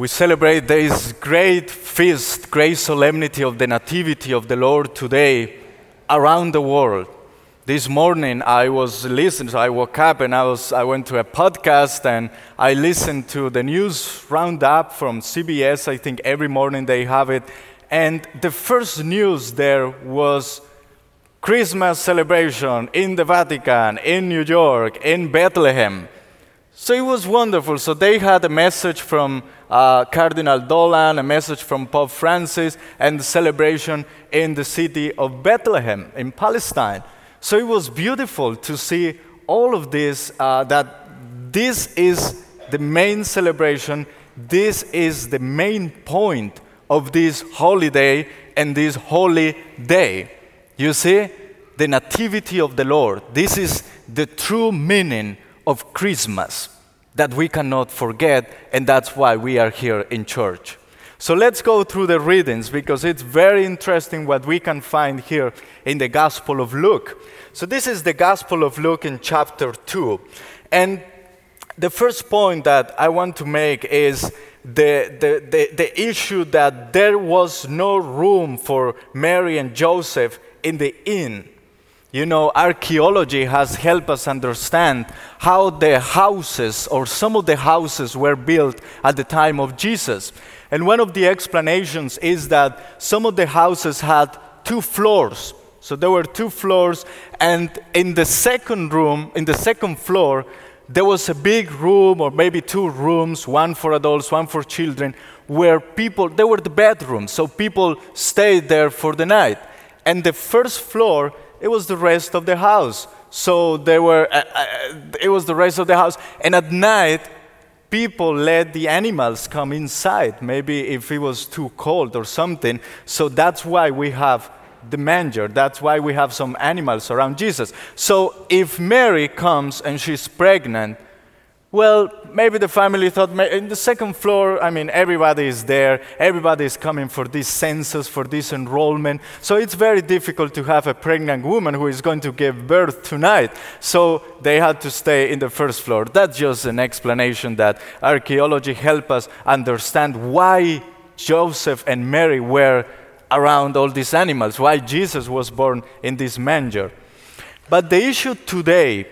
we celebrate this great feast, great solemnity of the Nativity of the Lord today around the world. This morning I was listening, so I woke up and I, was, I went to a podcast and I listened to the news roundup from CBS. I think every morning they have it. And the first news there was Christmas celebration in the Vatican, in New York, in Bethlehem. So it was wonderful. So they had a message from uh, Cardinal Dolan, a message from Pope Francis, and the celebration in the city of Bethlehem in Palestine. So it was beautiful to see all of this, uh, that this is the main celebration, this is the main point of this holiday and this holy day. You see, the nativity of the Lord. This is the true meaning of Christmas that we cannot forget, and that's why we are here in church. So let's go through the readings because it's very interesting what we can find here in the Gospel of Luke. So this is the Gospel of Luke in chapter 2. And the first point that I want to make is the, the, the, the, issue that there was no room for Mary and Joseph in the inn. You know, archaeology has helped us understand how the houses or some of the houses were built at the time of Jesus. And one of the explanations is that some of the houses had two floors. So there were two floors, and in the second room, in the second floor, there was a big room, or maybe two rooms, one for adults, one for children, where people, they were the bedrooms, so people stayed there for the night. And the first floor, it was the rest of the house. So there were, uh, uh, it was the rest of the house. And at night, people let the animals come inside, maybe if it was too cold or something. So that's why we have the manger. That's why we have some animals around Jesus. So if Mary comes and she's pregnant, well, maybe the family thought in the second floor, I mean, everybody is there, everybody is coming for this census, for this enrollment. So it's very difficult to have a pregnant woman who is going to give birth tonight. So they had to stay in the first floor. That's just an explanation that archaeology help us understand why Joseph and Mary were around all these animals, why Jesus was born in this manger. But the issue today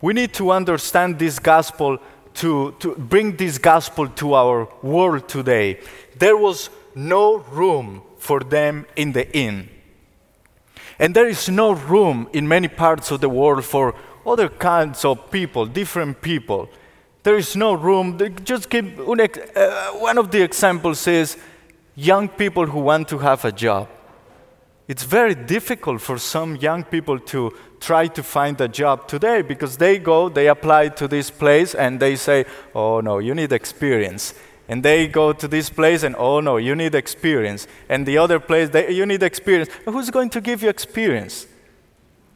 we need to understand this gospel to, to bring this gospel to our world today. There was no room for them in the inn. And there is no room in many parts of the world for other kinds of people, different people. There is no room. Just give uh, one of the examples is young people who want to have a job. It's very difficult for some young people to try to find a job today because they go, they apply to this place and they say, oh no, you need experience. And they go to this place and, oh no, you need experience. And the other place, they, you need experience. Who's going to give you experience?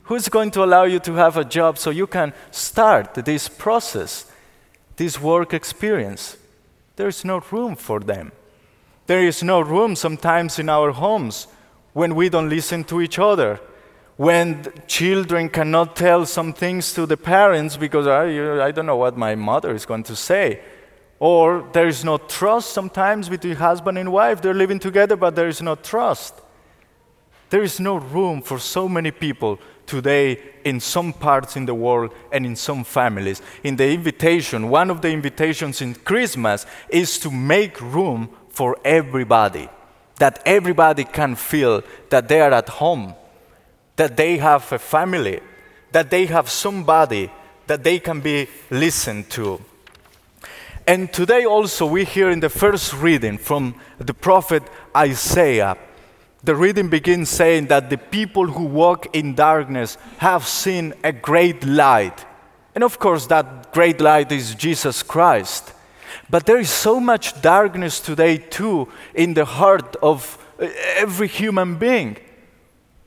Who's going to allow you to have a job so you can start this process, this work experience? There is no room for them. There is no room sometimes in our homes when we don't listen to each other, when children cannot tell some things to the parents because ah, I, I don't know what my mother is going to say. Or there is no trust sometimes between husband and wife. They're living together, but there is no trust. There is no room for so many people today in some parts in the world and in some families. In the invitation, one of the invitations in Christmas is to make room for everybody that everybody can feel that they are at home, that they have a family, that they have somebody that they can be listened to. And today also we hear in the first reading from the prophet Isaiah, the reading begins saying that the people who walk in darkness have seen a great light. And of course, that great light is Jesus Christ. But there is so much darkness today, too, in the heart of uh, every human being.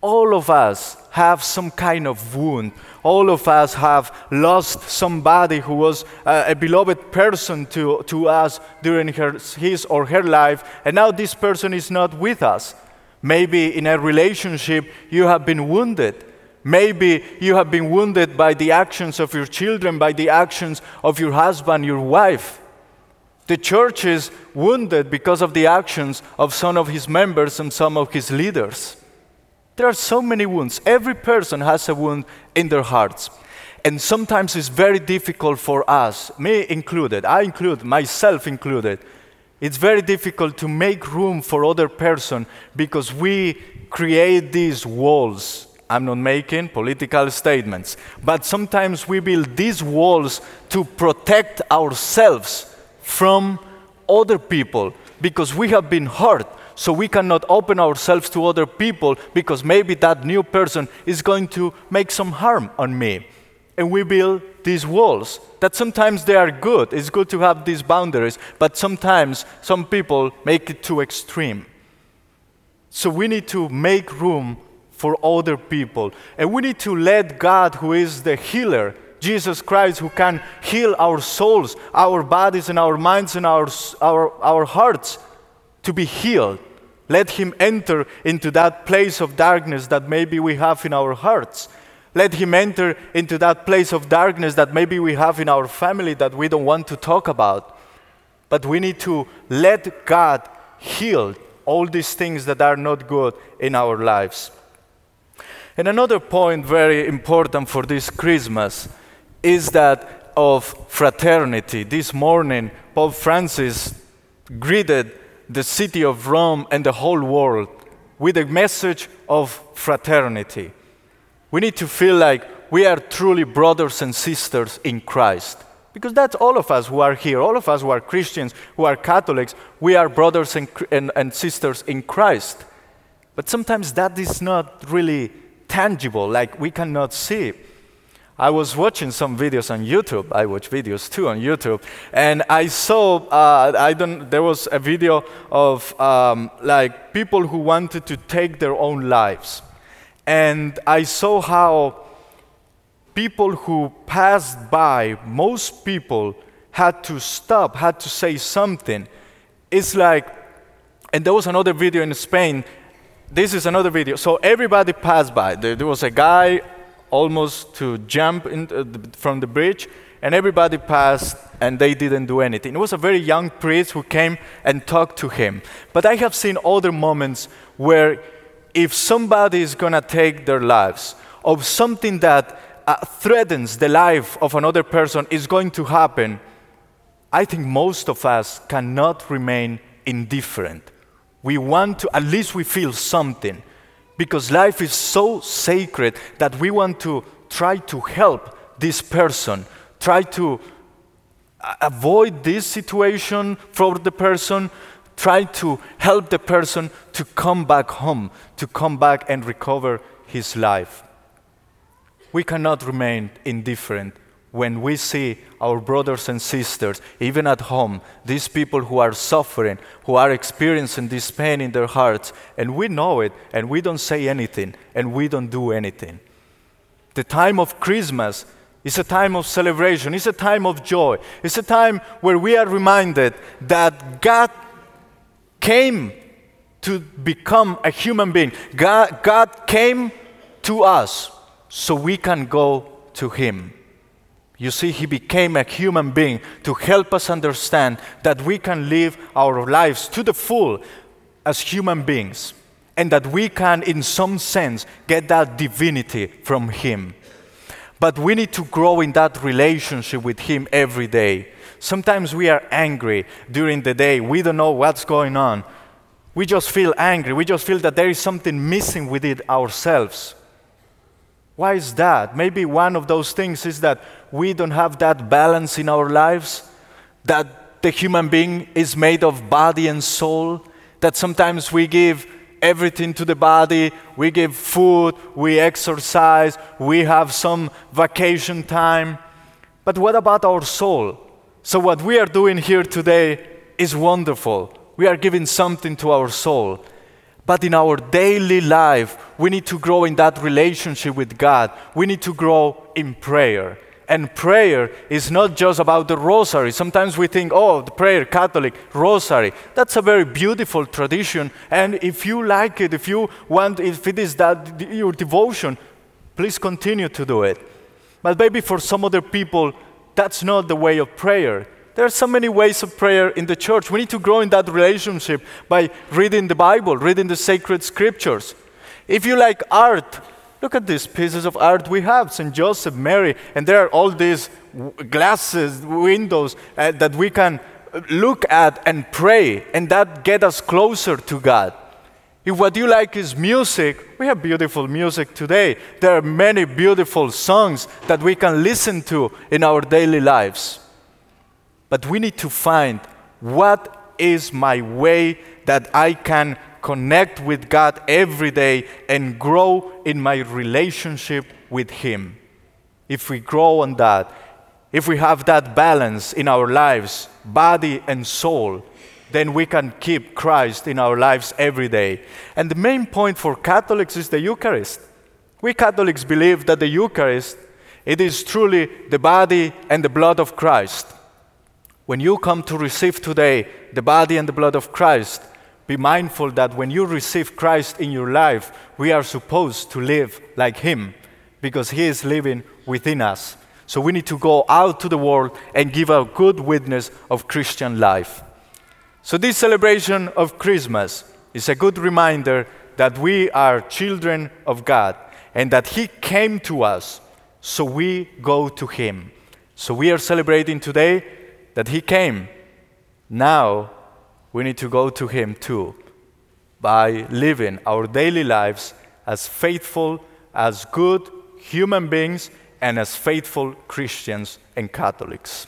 All of us have some kind of wound. All of us have lost somebody who was uh, a beloved person to, to us during her, his or her life, and now this person is not with us. Maybe in a relationship you have been wounded. Maybe you have been wounded by the actions of your children, by the actions of your husband, your wife. The church is wounded because of the actions of some of his members and some of his leaders. There are so many wounds. Every person has a wound in their hearts. And sometimes it's very difficult for us, me included, I include, myself included. It's very difficult to make room for other person because we create these walls. I'm not making political statements, but sometimes we build these walls to protect ourselves from other people because we have been hurt. So we cannot open ourselves to other people because maybe that new person is going to make some harm on me. And we build these walls that sometimes they are good. It's good to have these boundaries, but sometimes some people make it too extreme. So we need to make room for other people. And we need to let God, who is the healer, Jesus Christ, who can heal our souls, our bodies, and our minds, and our, our, our hearts, to be healed. Let Him enter into that place of darkness that maybe we have in our hearts. Let Him enter into that place of darkness that maybe we have in our family that we don't want to talk about. But we need to let God heal all these things that are not good in our lives. And another point, very important for this Christmas, is that of fraternity. This morning, Pope Francis greeted the city of Rome and the whole world with a message of fraternity. We need to feel like we are truly brothers and sisters in Christ. Because that's all of us who are here, all of us who are Christians, who are Catholics, we are brothers and, and, and sisters in Christ. But sometimes that is not really tangible, like we cannot see. I was watching some videos on YouTube. I watch videos too on YouTube, and I saw uh, I don't. There was a video of um, like people who wanted to take their own lives, and I saw how people who passed by, most people had to stop, had to say something. It's like, and there was another video in Spain. This is another video. So everybody passed by. There, there was a guy almost to jump uh, from the bridge, and everybody passed and they didn't do anything. It was a very young priest who came and talked to him. But I have seen other moments where if somebody is going to take their lives of something that uh, threatens the life of another person is going to happen, I think most of us cannot remain indifferent. We want to, at least we feel something, because life is so sacred that we want to try to help this person, try to uh, avoid this situation for the person, try to help the person to come back home, to come back and recover his life. We cannot remain indifferent when we see our brothers and sisters, even at home, these people who are suffering, who are experiencing this pain in their hearts, and we know it, and we don't say anything, and we don't do anything. The time of Christmas is a time of celebration, it's a time of joy, it's a time where we are reminded that God came to become a human being, God, God came to us so we can go to Him. You see, He became a human being to help us understand that we can live our lives to the full as human beings and that we can, in some sense, get that divinity from Him. But we need to grow in that relationship with Him every day. Sometimes we are angry during the day, we don't know what's going on. We just feel angry, we just feel that there is something missing with it ourselves. Why is that? Maybe one of those things is that we don't have that balance in our lives, that the human being is made of body and soul, that sometimes we give everything to the body, we give food, we exercise, we have some vacation time. But what about our soul? So, what we are doing here today is wonderful. We are giving something to our soul. But in our daily life, we need to grow in that relationship with God. We need to grow in prayer. And prayer is not just about the rosary. Sometimes we think, oh, the prayer, Catholic, rosary. That's a very beautiful tradition. And if you like it, if you want, if it is that your devotion, please continue to do it. But maybe for some other people, that's not the way of prayer. There are so many ways of prayer in the church. We need to grow in that relationship by reading the Bible, reading the sacred scriptures. If you like art, look at these pieces of art we have St. Joseph, Mary, and there are all these glasses, windows uh, that we can look at and pray, and that get us closer to God. If what you like is music, we have beautiful music today. There are many beautiful songs that we can listen to in our daily lives. But we need to find what is my way that I can connect with God every day and grow in my relationship with Him. If we grow on that, if we have that balance in our lives, body and soul, then we can keep Christ in our lives every day. And the main point for Catholics is the Eucharist. We Catholics believe that the Eucharist it is truly the body and the blood of Christ. When you come to receive today the body and the blood of Christ, be mindful that when you receive Christ in your life, we are supposed to live like Him because He is living within us. So we need to go out to the world and give a good witness of Christian life. So, this celebration of Christmas is a good reminder that we are children of God and that He came to us, so we go to Him. So, we are celebrating today that He came. Now we need to go to Him too by living our daily lives as faithful, as good human beings, and as faithful Christians and Catholics.